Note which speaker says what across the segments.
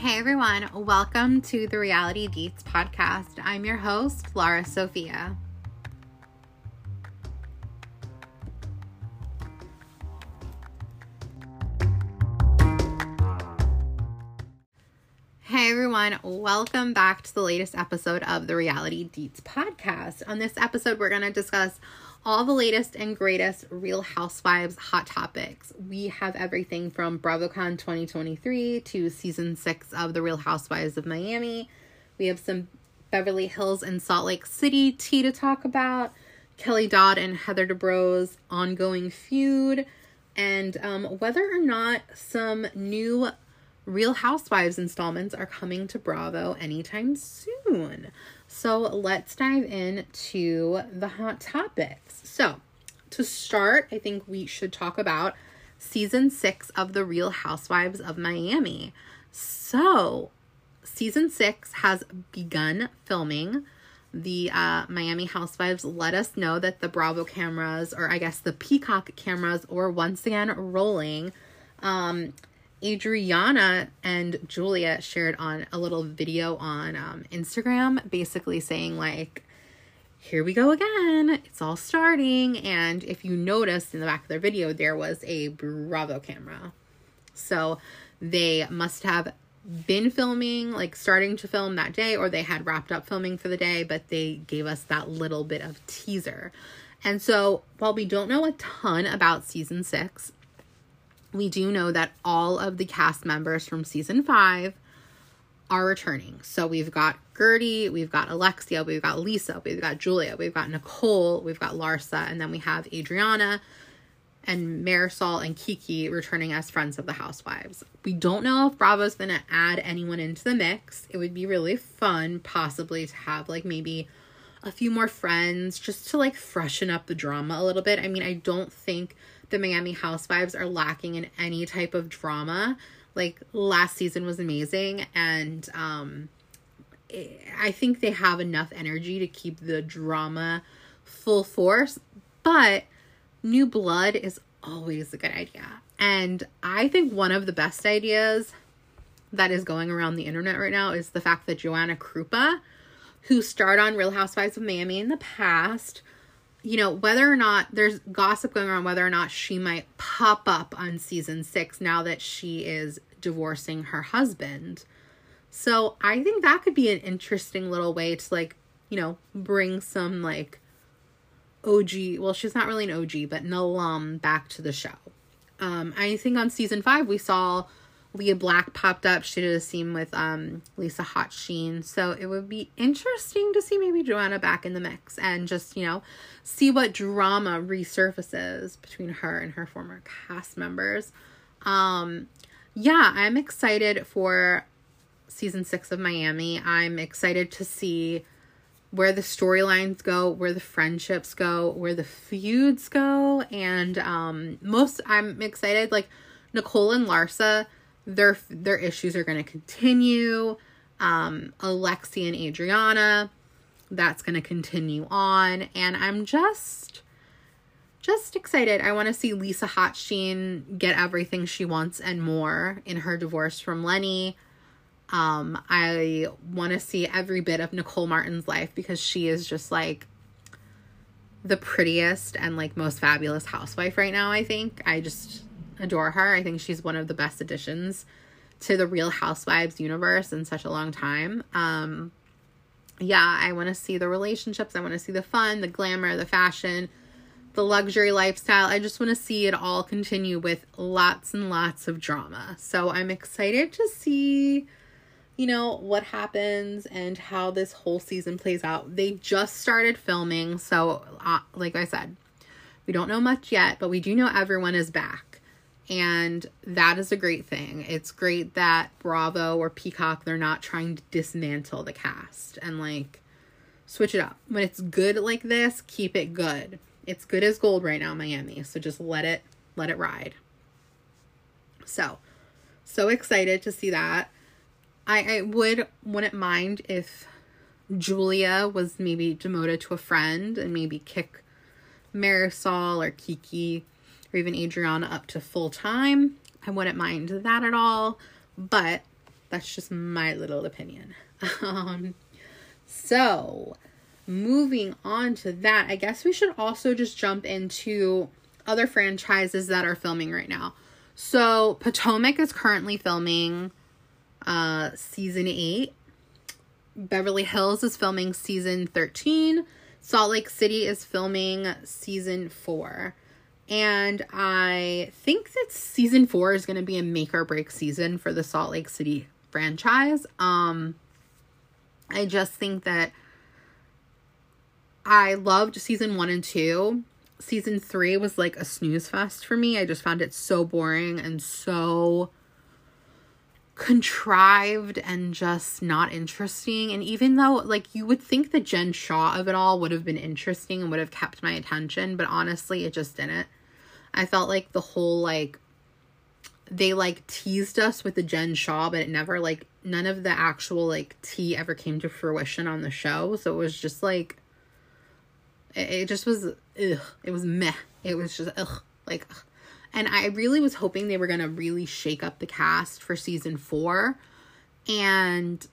Speaker 1: Hey everyone, welcome to the Reality Deets podcast. I'm your host, Laura Sophia. Hey everyone, welcome back to the latest episode of the Reality Deets podcast. On this episode, we're going to discuss all the latest and greatest Real Housewives hot topics. We have everything from BravoCon 2023 to season six of The Real Housewives of Miami. We have some Beverly Hills and Salt Lake City tea to talk about, Kelly Dodd and Heather Dubrow's ongoing feud, and um, whether or not some new Real Housewives installments are coming to Bravo anytime soon. So let's dive into the hot topics. So, to start, I think we should talk about season six of The Real Housewives of Miami. So, season six has begun filming. The uh, Miami Housewives let us know that the Bravo cameras, or I guess the Peacock cameras, were once again rolling. Um, Adriana and Julia shared on a little video on um, Instagram, basically saying, like, here we go again. It's all starting. And if you noticed in the back of their video, there was a Bravo camera. So they must have been filming, like starting to film that day, or they had wrapped up filming for the day, but they gave us that little bit of teaser. And so while we don't know a ton about season six, we do know that all of the cast members from season five are returning. So we've got Guerdy, we've got Alexia, we've got Lisa, we've got Julia, we've got Nicole, we've got Larsa, and then we have Adriana and Marisol and Kiki returning as friends of the housewives. We don't know if Bravo's going to add anyone into the mix. It would be really fun, possibly, to have like maybe a few more friends just to like freshen up the drama a little bit. I mean, I don't think the Miami Housewives are lacking in any type of drama. Like last season was amazing and um I think they have enough energy to keep the drama full force, but new blood is always a good idea. And I think one of the best ideas that is going around the internet right now is the fact that Joanna Krupa, who starred on Real Housewives of Miami in the past, you know, whether or not there's gossip going around whether or not she might pop up on season six now that she is divorcing her husband. So I think that could be an interesting little way to like, you know, bring some like OG, well, she's not really an OG, but an alum back to the show. Um, I think on season five we saw Lea Black popped up. She did a scene with um Lisa Sheen. So it would be interesting to see maybe Joanna back in the mix and just, you know, see what drama resurfaces between her and her former cast members. Um yeah, I'm excited for season 6 of Miami. I'm excited to see where the storylines go, where the friendships go, where the feuds go, and um most I'm excited like Nicole and Larsa their their issues are going to continue. Um, Alexi and Adriana, that's going to continue on, and I'm just just excited. I want to see Lisa Hochstein get everything she wants and more in her divorce from Lenny. Um, I want to see every bit of Nicole Martin's life because she is just like the prettiest and like most fabulous housewife right now, I think. I just adore her. I think she's one of the best additions to the Real Housewives universe in such a long time. Um, yeah, I want to see the relationships. I want to see the fun, the glamour, the fashion, the luxury lifestyle. I just want to see it all continue with lots and lots of drama. So I'm excited to see, you know, what happens and how this whole season plays out. They just started filming. So, uh, like I said, we don't know much yet, but we do know everyone is back. And that is a great thing. It's great that Bravo or Peacock, they're not trying to dismantle the cast and like switch it up. When it's good like this, keep it good. It's good as gold right now, Miami. So just let it let it ride. So, so excited to see that. I, I would wouldn't mind if Julia was maybe demoted to a friend and maybe kick Marisol or Kiki or even Adriana up to full time. I wouldn't mind that at all. But That's just my little opinion. Um, so, moving on to that, I guess we should also just jump into other franchises that are filming right now. So, Potomac is currently filming uh, season 8. Beverly Hills is filming season 13. Salt Lake City is filming season 4. And I think that season 4 is going to be a make or break season for the Salt Lake City franchise. Um I just think that I loved season 1 and 2. Season 3 was like a snooze fest for me. I just found it so boring and so contrived and just not interesting. And even though, like, you would think the Jen Shaw of it all would have been interesting and would have kept my attention, but honestly, it just didn't. I felt like the whole, like, they like teased us with the Jen Shaw, but it never, like, none of the actual, like, tea ever came to fruition on the show. So it was just like, it, it just was, ugh, it was meh. It was just, ugh, like, ugh. And I really was hoping they were to really shake up the cast for season four. And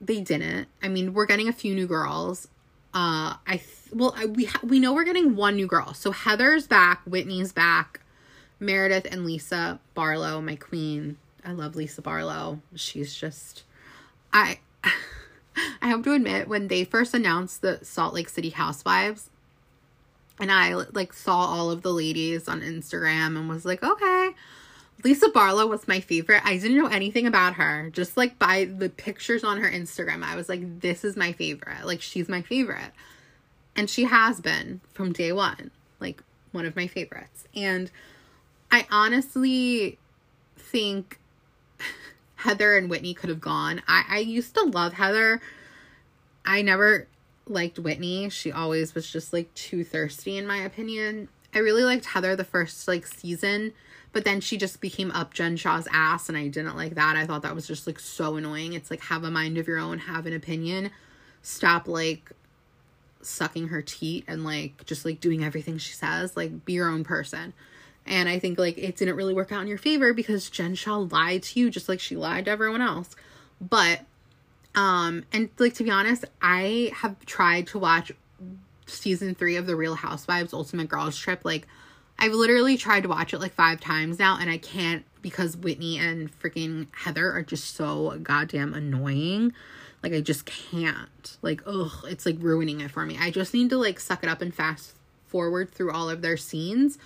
Speaker 1: they didn't. I mean, we're getting a few new girls. Uh, I th- well, I, we ha- we know we're getting one new girl. So Heather's back, Whitney's back, Meredith and Lisa Barlow, my queen. I love Lisa Barlow. She's just, I, I have to admit, when they first announced the Salt Lake City Housewives, and I like saw all of the ladies on Instagram and was like, okay. Lisa Barlow was my favorite. I didn't know anything about her. Just like by the pictures on her Instagram, I was like, this is my favorite. Like, she's my favorite. And she has been from day one, like one of my favorites. And I honestly think Heather and Whitney could have gone. I, I used to love Heather. I never liked Whitney. She always was just like too thirsty in my opinion. I really liked Heather the first like season, but then she just became up Jen Shaw's ass and I didn't like that. I thought that was just like so annoying. It's like have a mind of your own, have an opinion. Stop like sucking her teat and like just like doing everything she says. Like be your own person. And I think like it didn't really work out in your favor because Jen Shaw lied to you just like she lied to everyone else. But um, and like to be honest, I have tried to watch season three of The Real Housewives Ultimate Girls Trip. Like, I've literally tried to watch it like five times now, and I can't because Whitney and freaking Heather are just so goddamn annoying. Like, I just can't. Like, ugh, it's like ruining it for me. I just need to like suck it up and fast forward through all of their scenes,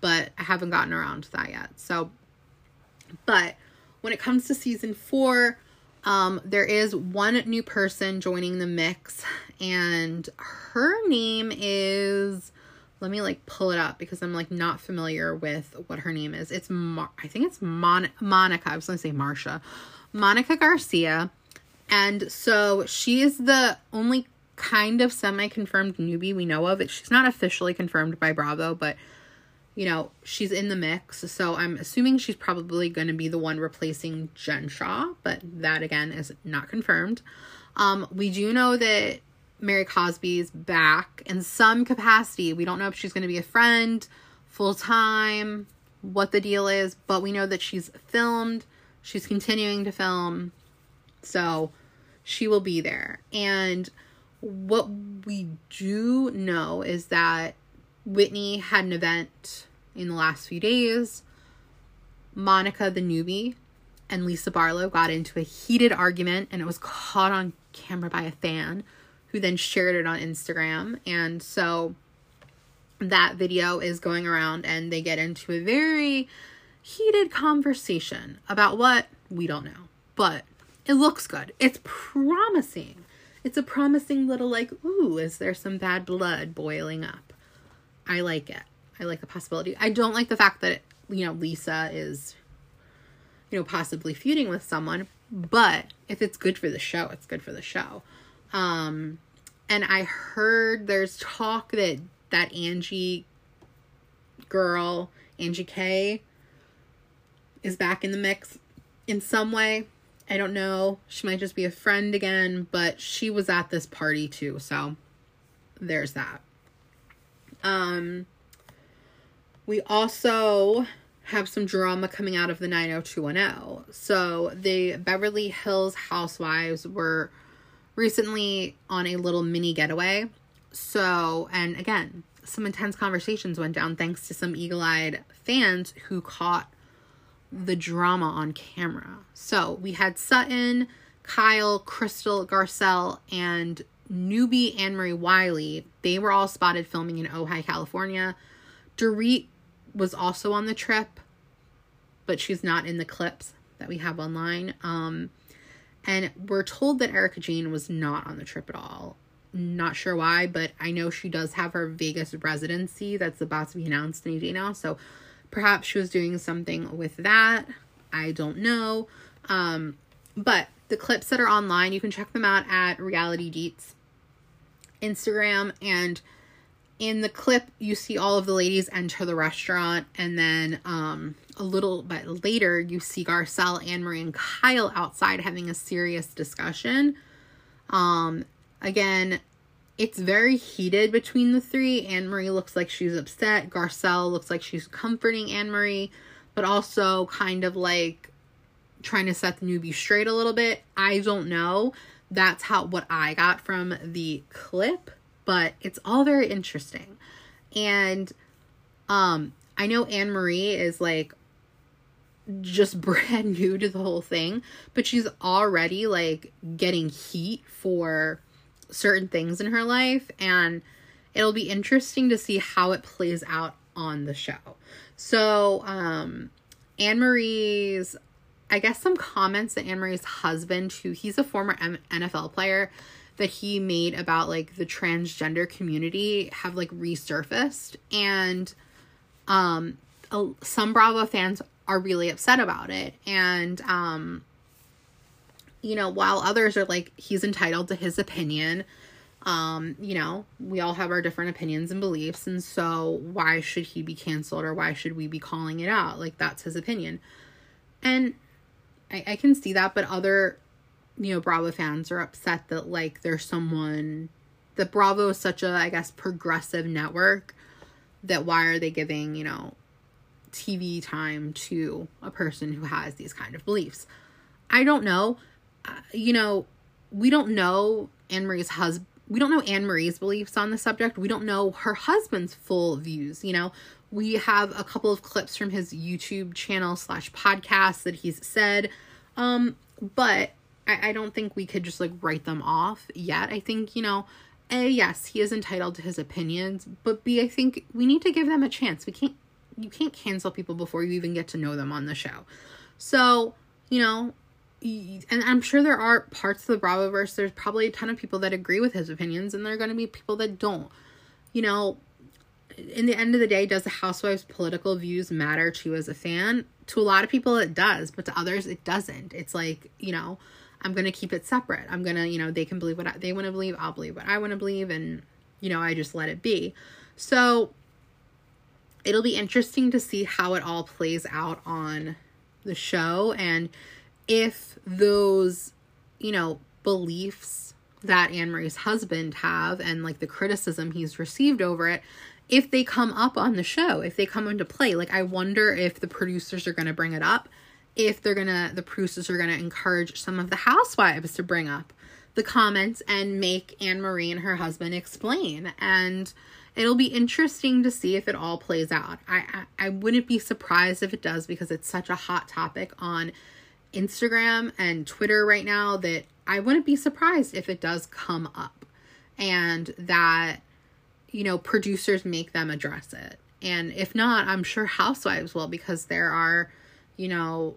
Speaker 1: but I haven't gotten around to that yet. So, but when it comes to season four, um, there is one new person joining the mix, and her name is. Let me like pull it up because I'm like not familiar with what her name is. It's Mar- I think it's Mon- Monica. I was gonna say Marsha, Monica Garcia, and so she is the only kind of semi-confirmed newbie we know of. She's not officially confirmed by Bravo, but you know, she's in the mix. So I'm assuming she's probably going to be the one replacing Jen Shaw, but that again is not confirmed. Um, we do know that Mary Cosby's back in some capacity. We don't know if she's going to be a friend, full time, what the deal is, but we know that she's filmed, she's continuing to film. So she will be there. And what we do know is that Whitney had an event in the last few days. Monica, the newbie, and Lisa Barlow got into a heated argument, and it was caught on camera by a fan who then shared it on Instagram. And so that video is going around, and they get into a very heated conversation about what we don't know, but it looks good. It's promising. It's a promising little, like, ooh, is there some bad blood boiling up? I like it. I like the possibility. I don't like the fact that, you know, Lisa is, you know, possibly feuding with someone, but if it's good for the show, it's good for the show. Um, and I heard there's talk that that Angie girl, Angie K, is back in the mix in some way. I don't know. She might just be a friend again, but she was at this party too, so there's that. Um, we also have some drama coming out of the 90210. So the Beverly Hills housewives were recently on a little mini getaway. So, and again, some intense conversations went down thanks to some eagle eyed fans who caught the drama on camera. So we had Sutton, Kyle, Crystal, Garcelle, and newbie Anne Marie Wiley. They were all spotted filming in Ojai, California. Dorit was also on the trip, but she's not in the clips that we have online. Um, and we're told that Erika Jayne was not on the trip at all. Not sure why, but I know she does have her Vegas residency that's about to be announced any day now. So perhaps she was doing something with that. I don't know. Um, but the clips that are online, you can check them out at Reality Deets Instagram and in the clip you see all of the ladies enter the restaurant and then um a little bit later you see Garcelle, Anne Marie, and Kyle outside having a serious discussion. Um again, it's very heated between the three. Anne Marie looks like she's upset. Garcelle looks like she's comforting Anne Marie, but also kind of like trying to set the newbie straight a little bit. I don't know. That's how what I got from the clip but it's all very interesting. And um I know Anne Marie is like just brand new to the whole thing, but she's already like getting heat for certain things in her life and it'll be interesting to see how it plays out on the show. So, um Anne Marie's I guess some comments that Anne Marie's husband, who he's a former M- NFL player, that he made about like the transgender community have like resurfaced and um some Bravo fans are really upset about it. And um you know while others are like he's entitled to his opinion um you know we all have our different opinions and beliefs. And so why should he be canceled or why should we be calling it out? Like that's his opinion. And I, I can see that but other you know, Bravo fans are upset that like there's someone that Bravo is such a, I guess, progressive network that why are they giving, you know, TV time to a person who has these kind of beliefs? I don't know. Uh, you know, we don't know Anne Marie's husband. We don't know Anne Marie's beliefs on the subject. We don't know her husband's full views. You know, we have a couple of clips from his YouTube channel slash podcast that he's said. Um, but I, I don't think we could just like write them off yet. I think, you know, A, yes, he is entitled to his opinions, but B, I think we need to give them a chance. We can't you can't cancel people before you even get to know them on the show. So, you know, and I'm sure there are parts of the Bravoverse, there's probably a ton of people that agree with his opinions, and there are going to be people that don't. You know, in the end of the day, does the Housewives' political views matter to you as a fan? To a lot of people, it does, but to others, it doesn't. It's like, you know, I'm going to keep it separate. I'm going to, you know, they can believe what I, they want to believe. I'll believe what I want to believe. And, you know, I just let it be. So it'll be interesting to see how it all plays out on the show and if those, you know, beliefs that Anne Marie's husband have and like the criticism he's received over it, if they come up on the show, if they come into play. Like I wonder if the producers are going to bring it up if they're gonna the producers are gonna encourage some of the housewives to bring up the comments and make Anne Marie and her husband explain. And it'll be interesting to see if it all plays out. I, I, I wouldn't be surprised if it does because it's such a hot topic on Instagram and Twitter right now that I wouldn't be surprised if it does come up and that you know producers make them address it. And if not, I'm sure housewives will because there are you know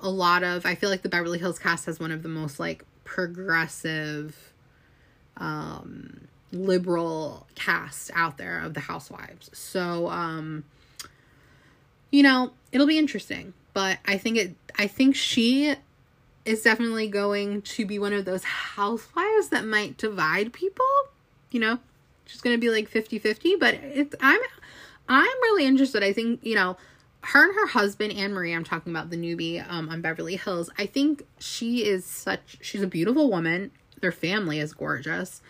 Speaker 1: a lot of I feel like the Beverly Hills cast has one of the most like progressive um liberal cast out there of the housewives. So um you know, it'll be interesting, but I think it I think she is definitely going to be one of those housewives that might divide people, you know. She's going to be like 50-50, but it's I'm I'm really interested. I think, you know, her and her husband Anne Marie, I'm talking about the newbie um, on Beverly Hills. I think she is such she's a beautiful woman. Their family is gorgeous.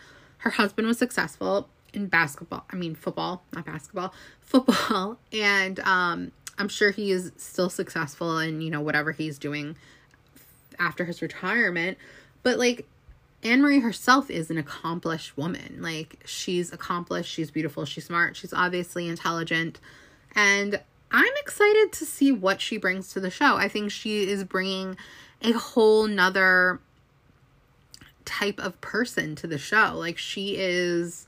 Speaker 1: Her husband was successful in basketball. I mean football, not basketball, football. And um, I'm sure he is still successful in, you know, whatever he's doing after his retirement. But like Anne Marie herself is an accomplished woman. Like she's accomplished, she's beautiful, she's smart, she's obviously intelligent. And I'm excited to see what she brings to the show. I think she is bringing a whole nother type of person to the show. Like she is,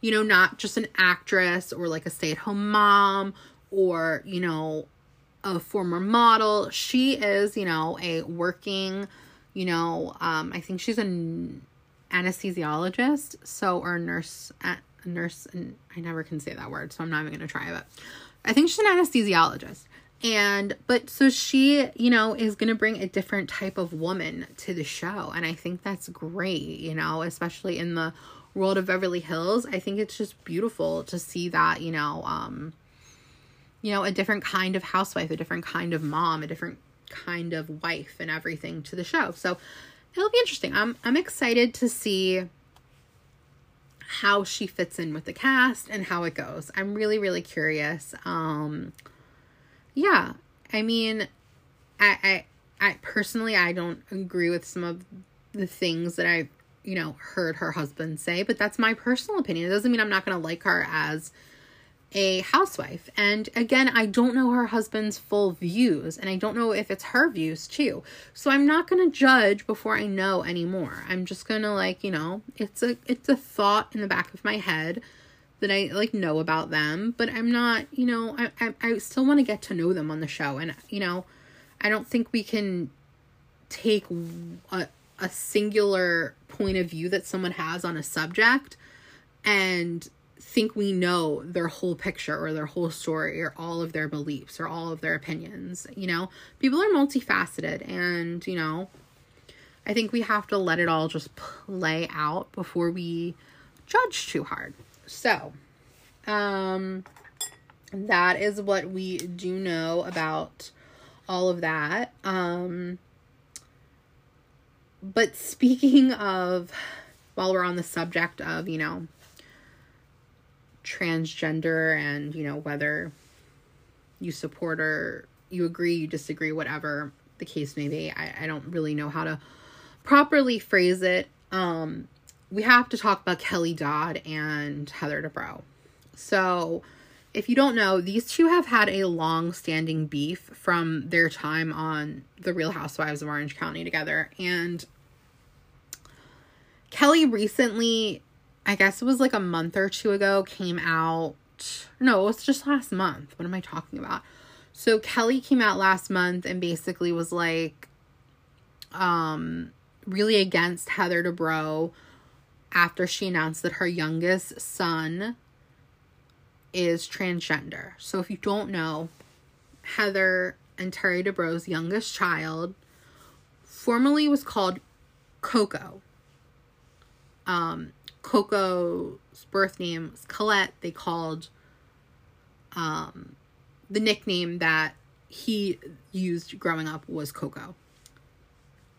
Speaker 1: you know, not just an actress or like a stay at home mom or, you know, a former model. She is, you know, a working, you know, um, I think she's an anesthesiologist, so or nurse, a nurse, I never can say that word, so I'm not even gonna try it. I think she's an anesthesiologist. And but so she, you know, is going to bring a different type of woman to the show and I think that's great, you know, especially in the world of Beverly Hills. I think it's just beautiful to see that, you know, um you know, a different kind of housewife, a different kind of mom, a different kind of wife and everything to the show. So it'll be interesting. I'm I'm excited to see how she fits in with the cast and how it goes. I'm really really curious. Um yeah, I mean I I I personally I don't agree with some of the things that I you know heard her husband say, but that's my personal opinion. It doesn't mean I'm not going to like her as a housewife. And again, I don't know her husband's full views, and I don't know if it's her views too. So I'm not going to judge before I know anymore. I'm just going to like, you know, it's a it's a thought in the back of my head that I like know about them, but I'm not, you know, I I, I still want to get to know them on the show and you know, I don't think we can take a a singular point of view that someone has on a subject and think we know their whole picture or their whole story or all of their beliefs or all of their opinions. You know, people are multifaceted and, you know, I think we have to let it all just play out before we judge too hard. So, um that is what we do know about all of that. Um but speaking of while we're on the subject of, you know, transgender and, you know, whether you support or you agree, you disagree, whatever the case may be. I, I don't really know how to properly phrase it. Um, we have to talk about Kelly Dodd and Heather Dubrow. So, if you don't know, these two have had a long standing beef from their time on The Real Housewives of Orange County together. And Kelly recently I guess it was like a month or two ago, came out. No, it was just last month. What am I talking about? So Kelly came out last month and basically was like, um, really against Heather Dubrow after she announced that her youngest son is transgender. So if you don't know, Heather and Terry Dubrow's youngest child formerly was called Coco. Um, Coco's birth name was Colette, they called um, the nickname that he used growing up was Coco.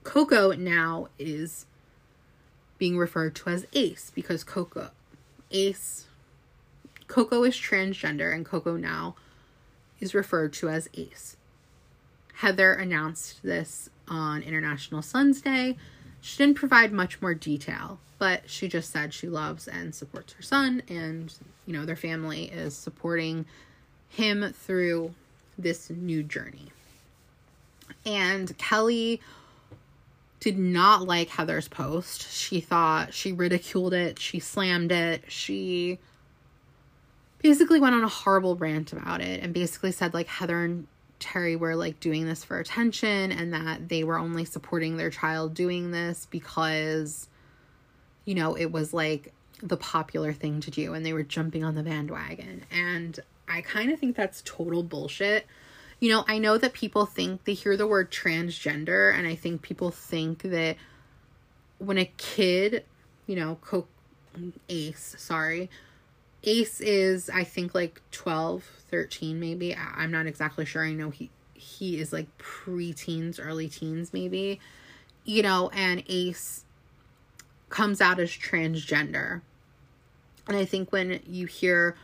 Speaker 1: Coco now is being referred to as Ace because Coco, Ace, Coco is transgender and Coco now is referred to as Ace. Heather announced this on International Sons Day. She didn't provide much more detail but she just said she loves and supports her son and you know their family is supporting him through this new journey and kelly did not like heather's post she thought she ridiculed it she slammed it she basically went on a horrible rant about it and basically said like heather and terry were like doing this for attention and that they were only supporting their child doing this because you know, it was like the popular thing to do and they were jumping on the bandwagon. And I kind of think that's total bullshit. You know, I know that people think they hear the word transgender, and I think people think that when a kid, you know, co- Ace, sorry, Ace is, I think, like 12, 13, maybe. I- I'm not exactly sure. I know he he is like pre-teens, early teens, maybe. You know, and Ace comes out as transgender. And I think when you hear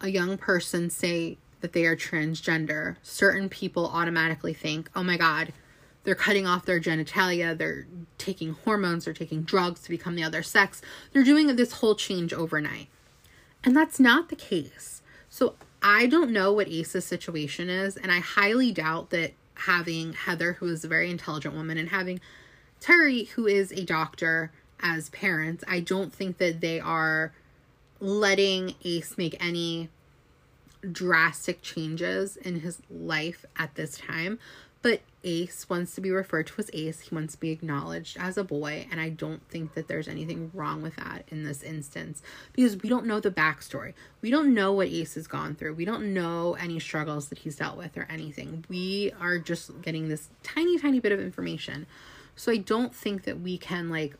Speaker 1: a young person say that they are transgender, certain people automatically think, oh my God, they're cutting off their genitalia, they're taking hormones, they're taking drugs to become the other sex. They're doing this whole change overnight. And that's not the case. So I don't know what Ace's situation is, and I highly doubt that having Heather, who is a very intelligent woman, and having Terry, who is a doctor, as parents, I don't think that they are letting Ace make any drastic changes in his life at this time. But Ace wants to be referred to as Ace. He wants to be acknowledged as a boy. And I don't think that there's anything wrong with that in this instance because we don't know the backstory. We don't know what Ace has gone through. We don't know any struggles that he's dealt with or anything. We are just getting this tiny, tiny bit of information. So I don't think that we can like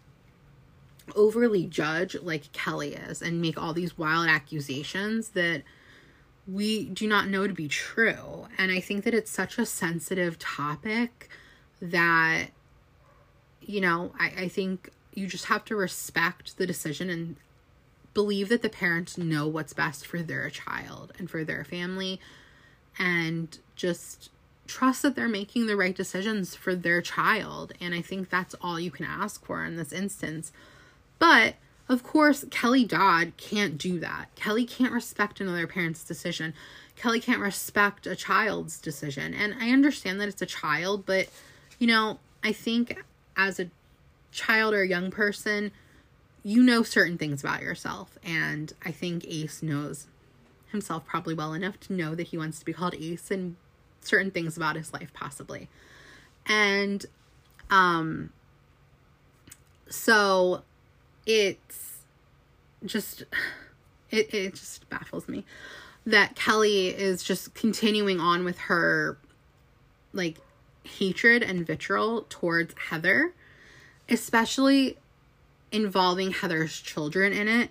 Speaker 1: overly judge like Kelly is and make all these wild accusations that we do not know to be true. And I think that it's such a sensitive topic that, you know, I, I think you just have to respect the decision and believe that the parents know what's best for their child and for their family and just trust that they're making the right decisions for their child. And I think that's all you can ask for in this instance. But of course, Kelly Dodd can't do that. Kelly can't respect another parent's decision. Kelly can't respect a child's decision. And I understand that it's a child, but you know, I think as a child or a young person, you know certain things about yourself. And I think Ace knows himself probably well enough to know that he wants to be called Ace and certain things about his life, possibly. And um, so it's just it, it just baffles me that Kelly is just continuing on with her like hatred and vitriol towards Heather, especially involving Heather's children in it.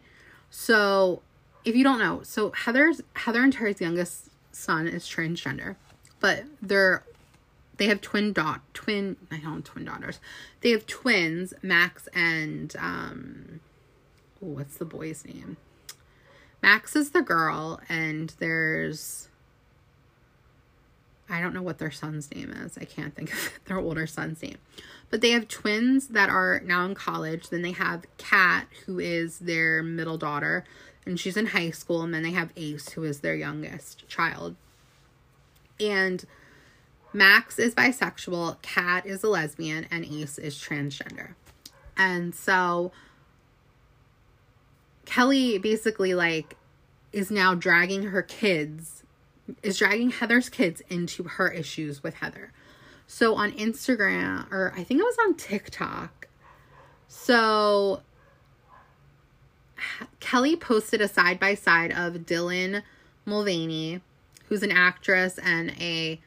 Speaker 1: So, if you don't know, so Heather's Heather and Terry's youngest son is transgender, but they're they have twin dot twin I don't twin daughters. They have twins, Max and um what's the boy's name? Max is the girl and there's I don't know what their son's name is. I can't think of their older son's name. But they have twins that are now in college. Then they have Kat, who is their middle daughter, and she's in high school. And then they have Ace, who is their youngest child. And Max is bisexual, Kat is a lesbian, and Ace is transgender. And so Kelly basically like is now dragging her kids is dragging Heather's kids into her issues with Heather. So on Instagram or I think it was on TikTok. So Kelly posted a side by side of Dylan Mulvaney, who's an actress and a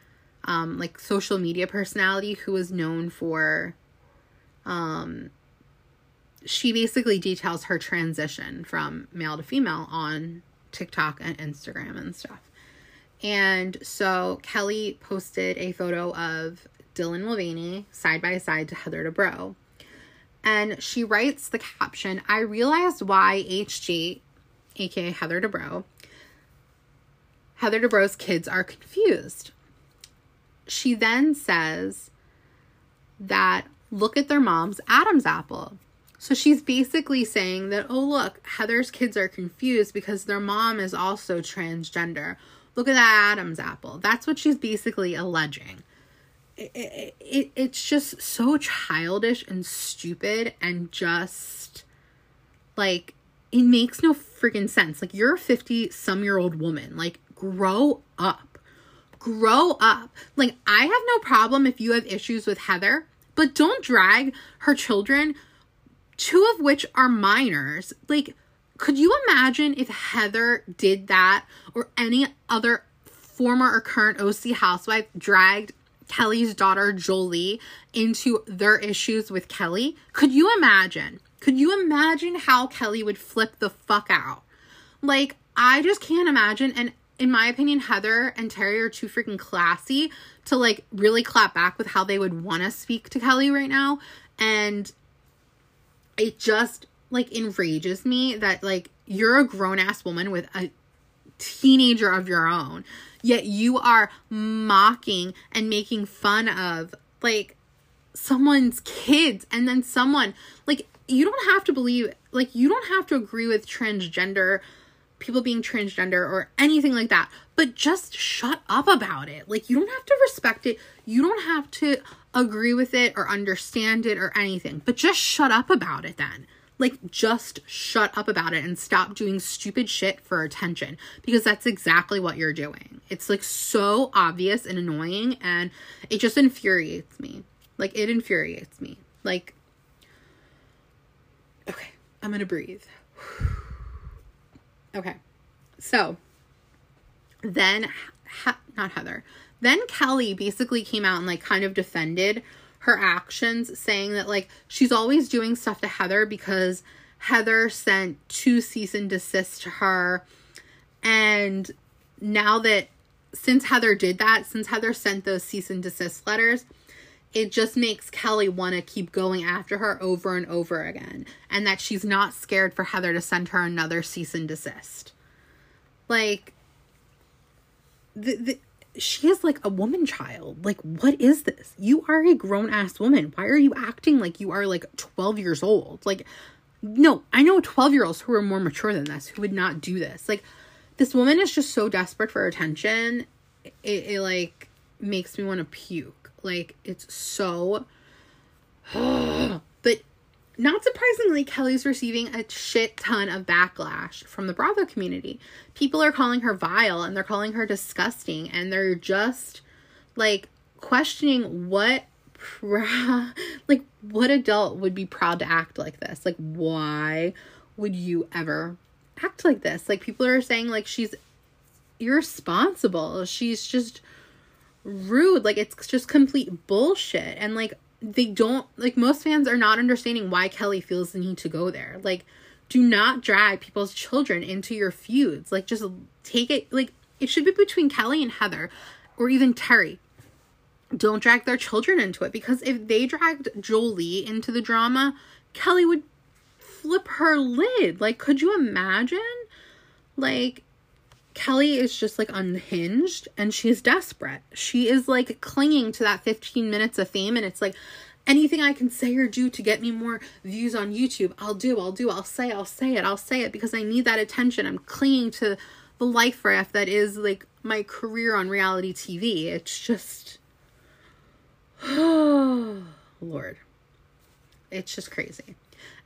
Speaker 1: um, like social media personality who was known for um, she basically details her transition from male to female on TikTok and Instagram and stuff. And so Kelly posted a photo of Dylan Mulvaney side by side to Heather Dubrow. And she writes the caption I realized why HG, aka Heather Dubrow, Heather Dubrow's kids are confused she then says that look at their mom's Adam's apple. So she's basically saying that, oh, look, Heather's kids are confused because their mom is also transgender. Look at that Adam's apple. That's what she's basically alleging. It, it, it, it's just so childish and stupid and just like it makes no freaking sense. Like, you're a 50 some year old woman. Like, grow up grow up. Like, I have no problem if you have issues with Heather, but don't drag her children, two of which are minors. Like, could you imagine if Heather did that or any other former or current OC housewife dragged Kelly's daughter Jolie into their issues with Kelly? Could you imagine? Could you imagine how Kelly would flip the fuck out? Like, I just can't imagine. And in my opinion, Heather and Terry are too freaking classy to like really clap back with how they would want to speak to Kelly right now. And it just like enrages me that like you're a grown ass woman with a teenager of your own. Yet you are mocking and making fun of like someone's kids and then someone like you don't have to believe like you don't have to agree with transgender people being transgender or anything like that but just shut up about it. Like you don't have to respect it. You don't have to agree with it or understand it or anything but just shut up about it then. Like just shut up about it and stop doing stupid shit for attention because that's exactly what you're doing. It's like so obvious and annoying and it just infuriates me. Like it infuriates me. Like okay i'm gonna breathe okay so then ha- not heather then kelly basically came out and like kind of defended her actions, saying that like she's always doing stuff to Heather because Heather sent two cease and desist to her. And now that since Heather did that, since Heather sent those cease and desist letters, it just makes Kelly want to keep going after her over and over again. And that she's not scared for Heather to send her another cease and desist. Like, the, the she is like a woman child. Like, what is this? You are a grown ass woman. Why are you acting like you are like 12 years old? Like, no, I know 12 year olds who are more mature than this who would not do this. Like, this woman is just so desperate for attention. It, it like makes me want to puke. Like, it's so. but not surprisingly, Kelly's receiving a shit ton of backlash from the Bravo community. People are calling her vile and they're calling her disgusting and they're just like questioning what like what adult would be proud to act like this? Like why would you ever act like this? Like people are saying like she's irresponsible. She's just rude. Like it's just complete bullshit. And like they don't like most fans are not understanding why Kelly feels the need to go there. Like do not drag people's children into your feuds. Like just take it like it should be between Kelly and Heather or even Terry. Don't drag their children into it because if they dragged Jolie into the drama, Kelly would flip her lid. Like could you imagine? Like Kelly is just like unhinged and she's desperate. She is like clinging to that 15 minutes of fame and it's like anything I can say or do to get me more views on YouTube, I'll do, I'll do, I'll say, I'll say it, I'll say it because I need that attention. I'm clinging to the life raft that is like my career on reality TV. It's just oh Lord. It's just crazy.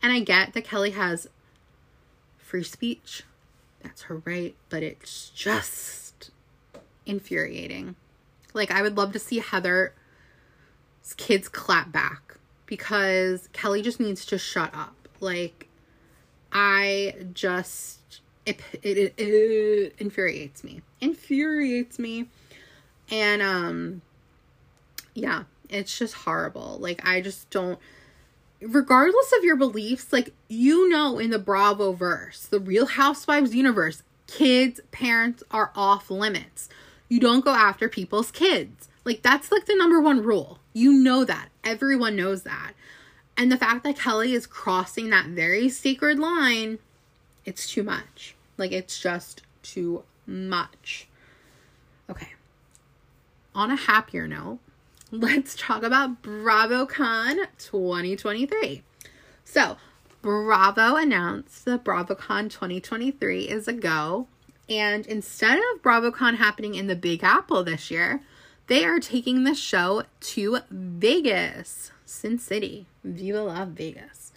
Speaker 1: And I get that Kelly has free speech that's her right, but it's just infuriating. Like, I would love to see Heather's kids clap back because Kelly just needs to shut up. Like, I just, it, it, it, it infuriates me. Infuriates me. And, um, yeah, it's just horrible. Like, I just don't regardless of your beliefs, like you know in the Bravo verse, the Real Housewives universe, kids, parents are off limits. You don't go after people's kids. Like that's like the number one rule. You know that. Everyone knows that. And the fact that Kelly is crossing that very sacred line, it's too much. Like it's just too much. Okay. On a happier note, let's talk about BravoCon 2023. So, Bravo announced that BravoCon 2023 is a go. And instead of BravoCon happening in the Big Apple this year, they are taking the show to Vegas, Sin City. Viva La Vegas.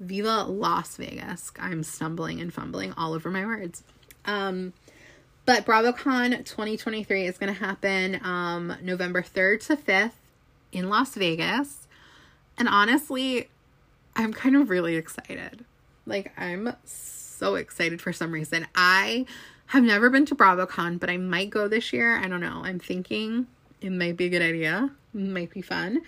Speaker 1: Viva Las Vegas. I'm stumbling and fumbling all over my words. Um, but BravoCon 2023 is going to happen um, November 3rd to 5th in Las Vegas. And honestly, I'm kind of really excited. Like, I'm so excited for some reason. I have never been to BravoCon, but I might go this year. I don't know. I'm thinking it might be a good idea. It might be fun.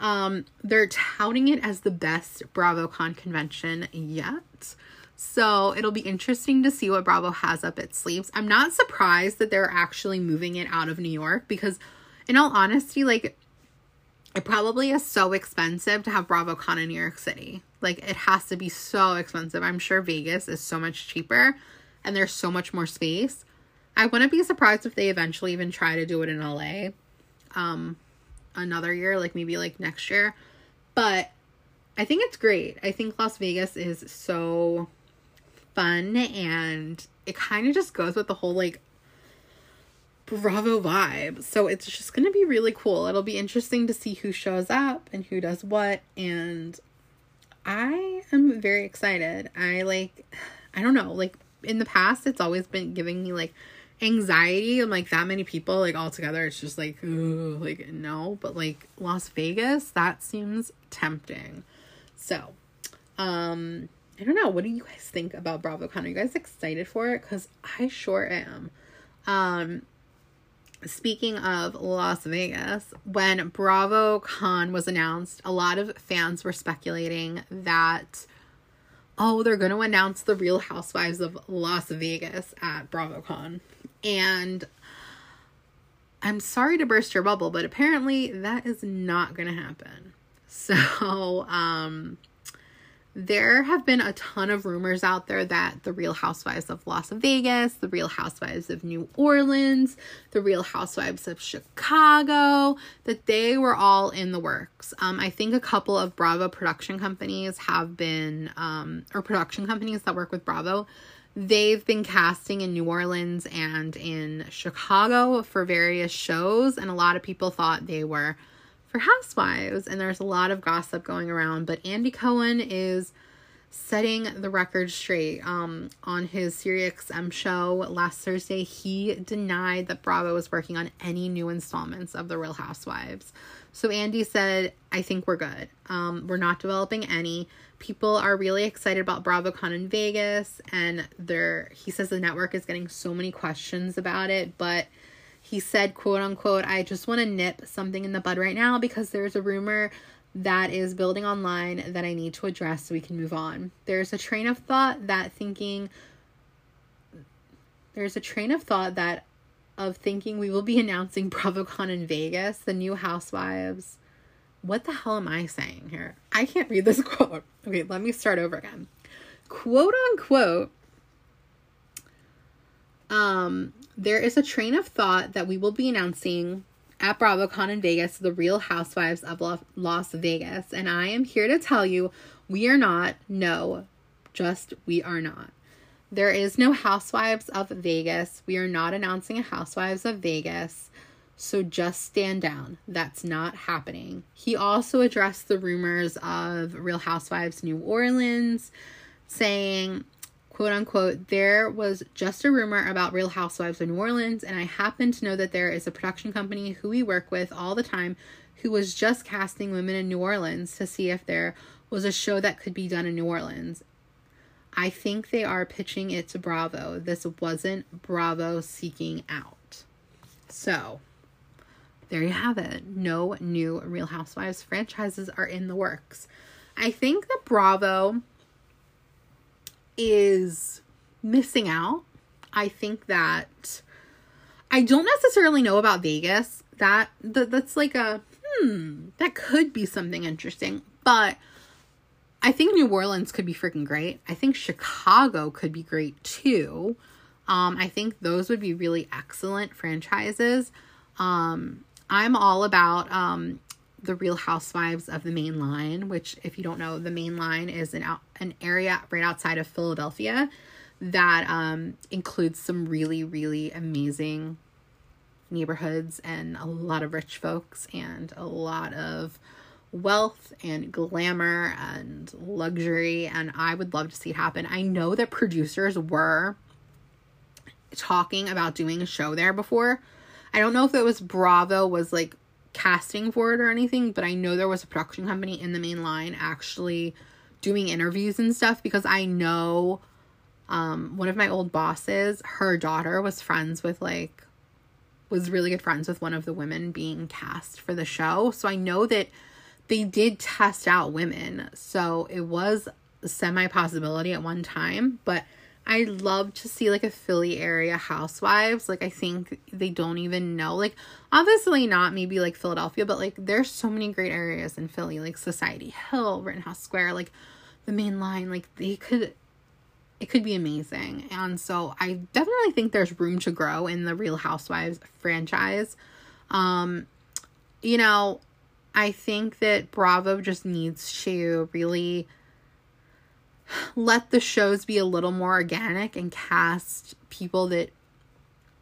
Speaker 1: Um, they're touting it as the best BravoCon convention yet. So it'll be interesting to see what Bravo has up its sleeves. I'm not surprised that they're actually moving it out of New York because, in all honesty, like it probably is so expensive to have BravoCon in New York City. Like it has to be so expensive. I'm sure Vegas is so much cheaper and there's so much more space. I wouldn't be surprised if they eventually even try to do it in LA um another year, like maybe like next year. But I think it's great. I think Las Vegas is so fun and it kind of just goes with the whole like Bravo vibe. So it's just going to be really cool. It'll be interesting to see who shows up and who does what and I am very excited. I like I don't know, like in the past it's always been giving me like anxiety and like that many people like all together it's just like ooh, like no but like las vegas that seems tempting so um i don't know what do you guys think about bravocon are you guys excited for it because i sure am um speaking of las vegas when bravocon was announced a lot of fans were speculating that oh, they're going to announce the real housewives of Las Vegas at BravoCon. And I'm sorry to burst your bubble, but apparently that is not going to happen. So, um, there have been a ton of rumors out there that the Real Housewives of Las Vegas, the Real Housewives of New Orleans, the Real Housewives of Chicago, that they were all in the works. Um, I think a couple of Bravo production companies have been, um, or production companies that work with Bravo, they've been casting in New Orleans and in Chicago for various shows, and a lot of people thought they were for Housewives, and there's a lot of gossip going around. But Andy Cohen is setting the record straight. Um, on his SiriusXM show last Thursday, he denied that Bravo was working on any new installments of The Real Housewives. So Andy said, I think we're good. Um, we're not developing any. People are really excited about BravoCon in Vegas, and they're he says the network is getting so many questions about it, but he said, quote unquote, I just want to nip something in the bud right now because there's a rumor that is building online that I need to address so we can move on. There's a train of thought that thinking there's a train of thought that of thinking we will be announcing BravoCon in Vegas, the new housewives. What the hell am I saying here? I can't read this quote. Okay, let me start over again. Quote unquote um there is a train of thought that we will be announcing at BravoCon in Vegas, the Real Housewives of Las Vegas. And I am here to tell you we are not, no, just we are not. There is no Housewives of Vegas. We are not announcing a Housewives of Vegas. So just stand down. That's not happening. He also addressed the rumors of Real Housewives New Orleans, saying, quote unquote, there was just a rumor about Real Housewives of New Orleans, and I happen to know that there is a production company who we work with all the time who was just casting women in New Orleans to see if there was a show that could be done in New Orleans. I think they are pitching it to Bravo. This wasn't Bravo seeking out. So, there you have it. No new Real Housewives franchises are in the works. I think that Bravo is missing out. I think that I don't necessarily know about Vegas. That, that that's like a hmm, that could be something interesting, but I think New Orleans could be freaking great. I think Chicago could be great too. Um, I think those would be really excellent franchises. Um, I'm all about um, the Real Housewives of the Main Line, which, if you don't know, the Main Line is an out, an area right outside of Philadelphia that um, includes some really, really amazing neighborhoods and a lot of rich folks and a lot of wealth and glamour and luxury. And I would love to see it happen. I know that producers were talking about doing a show there before. I don't know if it was Bravo was like casting for it or anything, but I know there was a production company in the main line actually doing interviews and stuff because I know um, one of my old bosses, her daughter was friends with like was really good friends with one of the women being cast for the show. So I know that they did test out women. So it was semi possibility at one time, but I love to see like a Philly area housewives. Like I think they don't even know. Like obviously not maybe like Philadelphia, but like there's so many great areas in Philly, like Society Hill, Rittenhouse Square, like the main line. Like they could it could be amazing. And so I definitely think there's room to grow in the Real Housewives franchise. Um, you know, I think that Bravo just needs to really let the shows be a little more organic and cast people that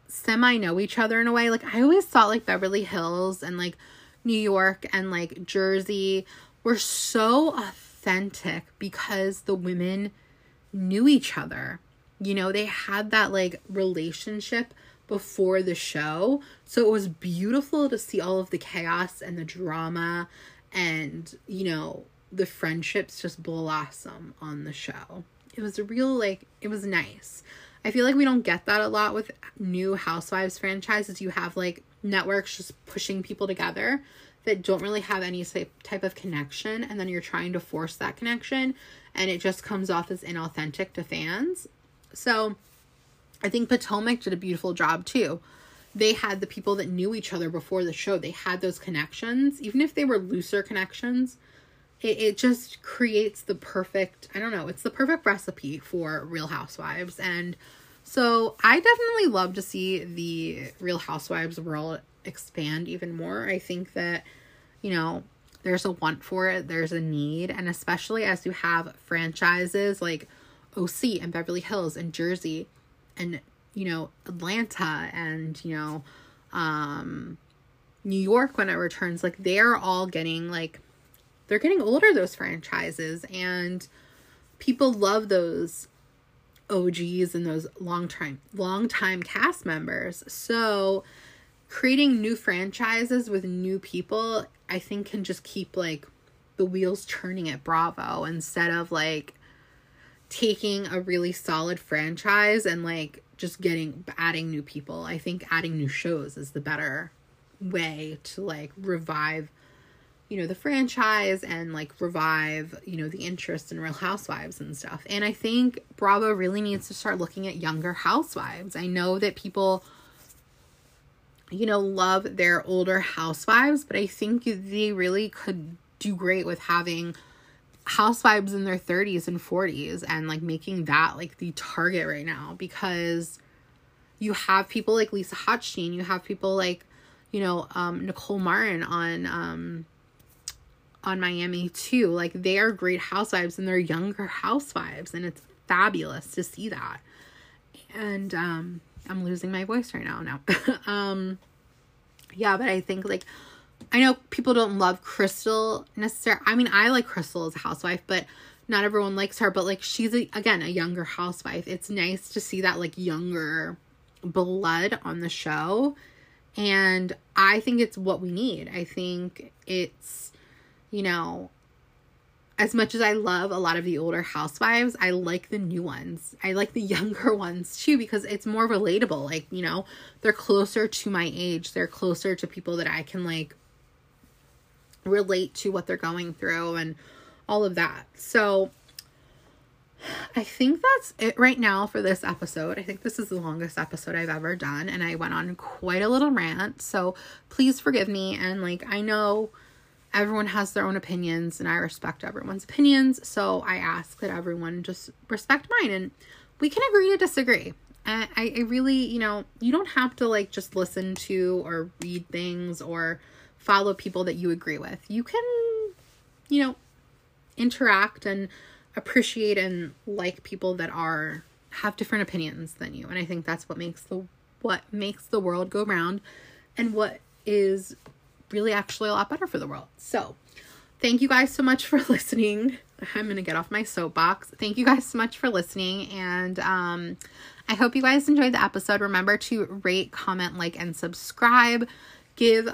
Speaker 1: semi know each other in a way. Like I always thought like Beverly Hills and like New York and like Jersey were so authentic because the women knew each other. You know, they had that like relationship before the show. So it was beautiful to see all of the chaos and the drama and, you know, the friendships just blossom on the show. It was a real, like, it was nice. I feel like we don't get that a lot with new Housewives franchises. You have like networks just pushing people together that don't really have any type of connection, and then you're trying to force that connection, and it just comes off as inauthentic to fans. So I think Potomac did a beautiful job too. They had the people that knew each other before the show, they had those connections, even if they were looser connections. It, it just creates the perfect, I don't know, it's the perfect recipe for Real Housewives. And so I definitely love to see the Real Housewives world expand even more. I think that, you know, there's a want for it, there's a need, and especially as you have franchises like OC and Beverly Hills and Jersey and you know Atlanta and you know um New York when it returns like they're all getting like they're getting older those franchises and people love those OGs and those long time long time cast members. So creating new franchises with new people I think can just keep like the wheels turning at Bravo instead of like taking a really solid franchise and like just getting adding new people. I think adding new shows is the better way to like revive you know the franchise and like revive you know the interest in real housewives and stuff. And i think bravo really needs to start looking at younger housewives. I know that people you know love their older housewives but i think they really could do great with having housewives in their 30s and 40s and like making that like the target right now because you have people like Lisa Hochstein, you have people like, you know, um, Nicole Martin on um, on Miami too. Like they are great housewives and they're younger housewives and it's fabulous to see that. And um I'm losing my voice right now now. um yeah, but I think like I know people don't love Crystal necessarily. I mean, I like Crystal as a housewife, but not everyone likes her. But like, she's a, again a younger housewife. It's nice to see that like younger blood on the show, and I think it's what we need. I think it's, you know, as much as I love a lot of the older housewives, I like the new ones. I like the younger ones too because it's more relatable. Like, you know, they're closer to my age. They're closer to people that I can like relate to what they're going through and all of that. So I think that's it right now for this episode. I think this is the longest episode I've ever done and I went on quite a little rant. So please forgive me and like I know everyone has their own opinions and I respect everyone's opinions. So I ask that everyone just respect mine and we can agree to disagree. I, I really, you know, you don't have to like just listen to or read things or follow people that you agree with. You can, you know, interact and appreciate and like people that are have different opinions than you. And I think that's what makes the what makes the world go round and what is really actually a lot better for the world. So, thank you guys so much for listening. I'm going to get off my soapbox. Thank you guys so much for listening and um I hope you guys enjoyed the episode. Remember to rate, comment, like and subscribe give